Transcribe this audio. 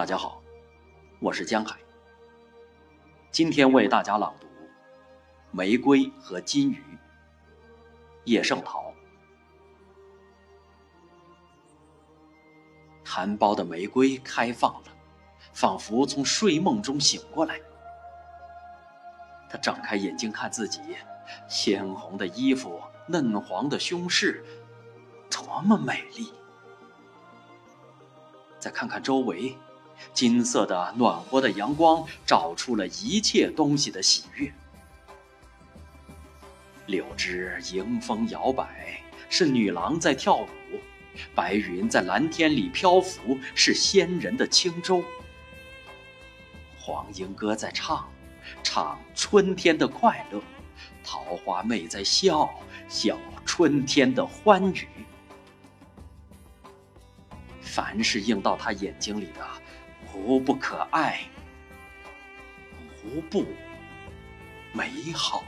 大家好，我是江海。今天为大家朗读《玫瑰和金鱼》，叶圣陶。含苞的玫瑰开放了，仿佛从睡梦中醒过来。他睁开眼睛看自己，鲜红的衣服，嫩黄的胸饰，多么美丽！再看看周围，金色的暖和的阳光照出了一切东西的喜悦。柳枝迎风摇摆，是女郎在跳舞；白云在蓝天里漂浮，是仙人的轻舟。黄莺歌在唱。唱春天的快乐，桃花妹在笑笑春天的欢愉。凡是映到他眼睛里的，无不可爱，无不美好。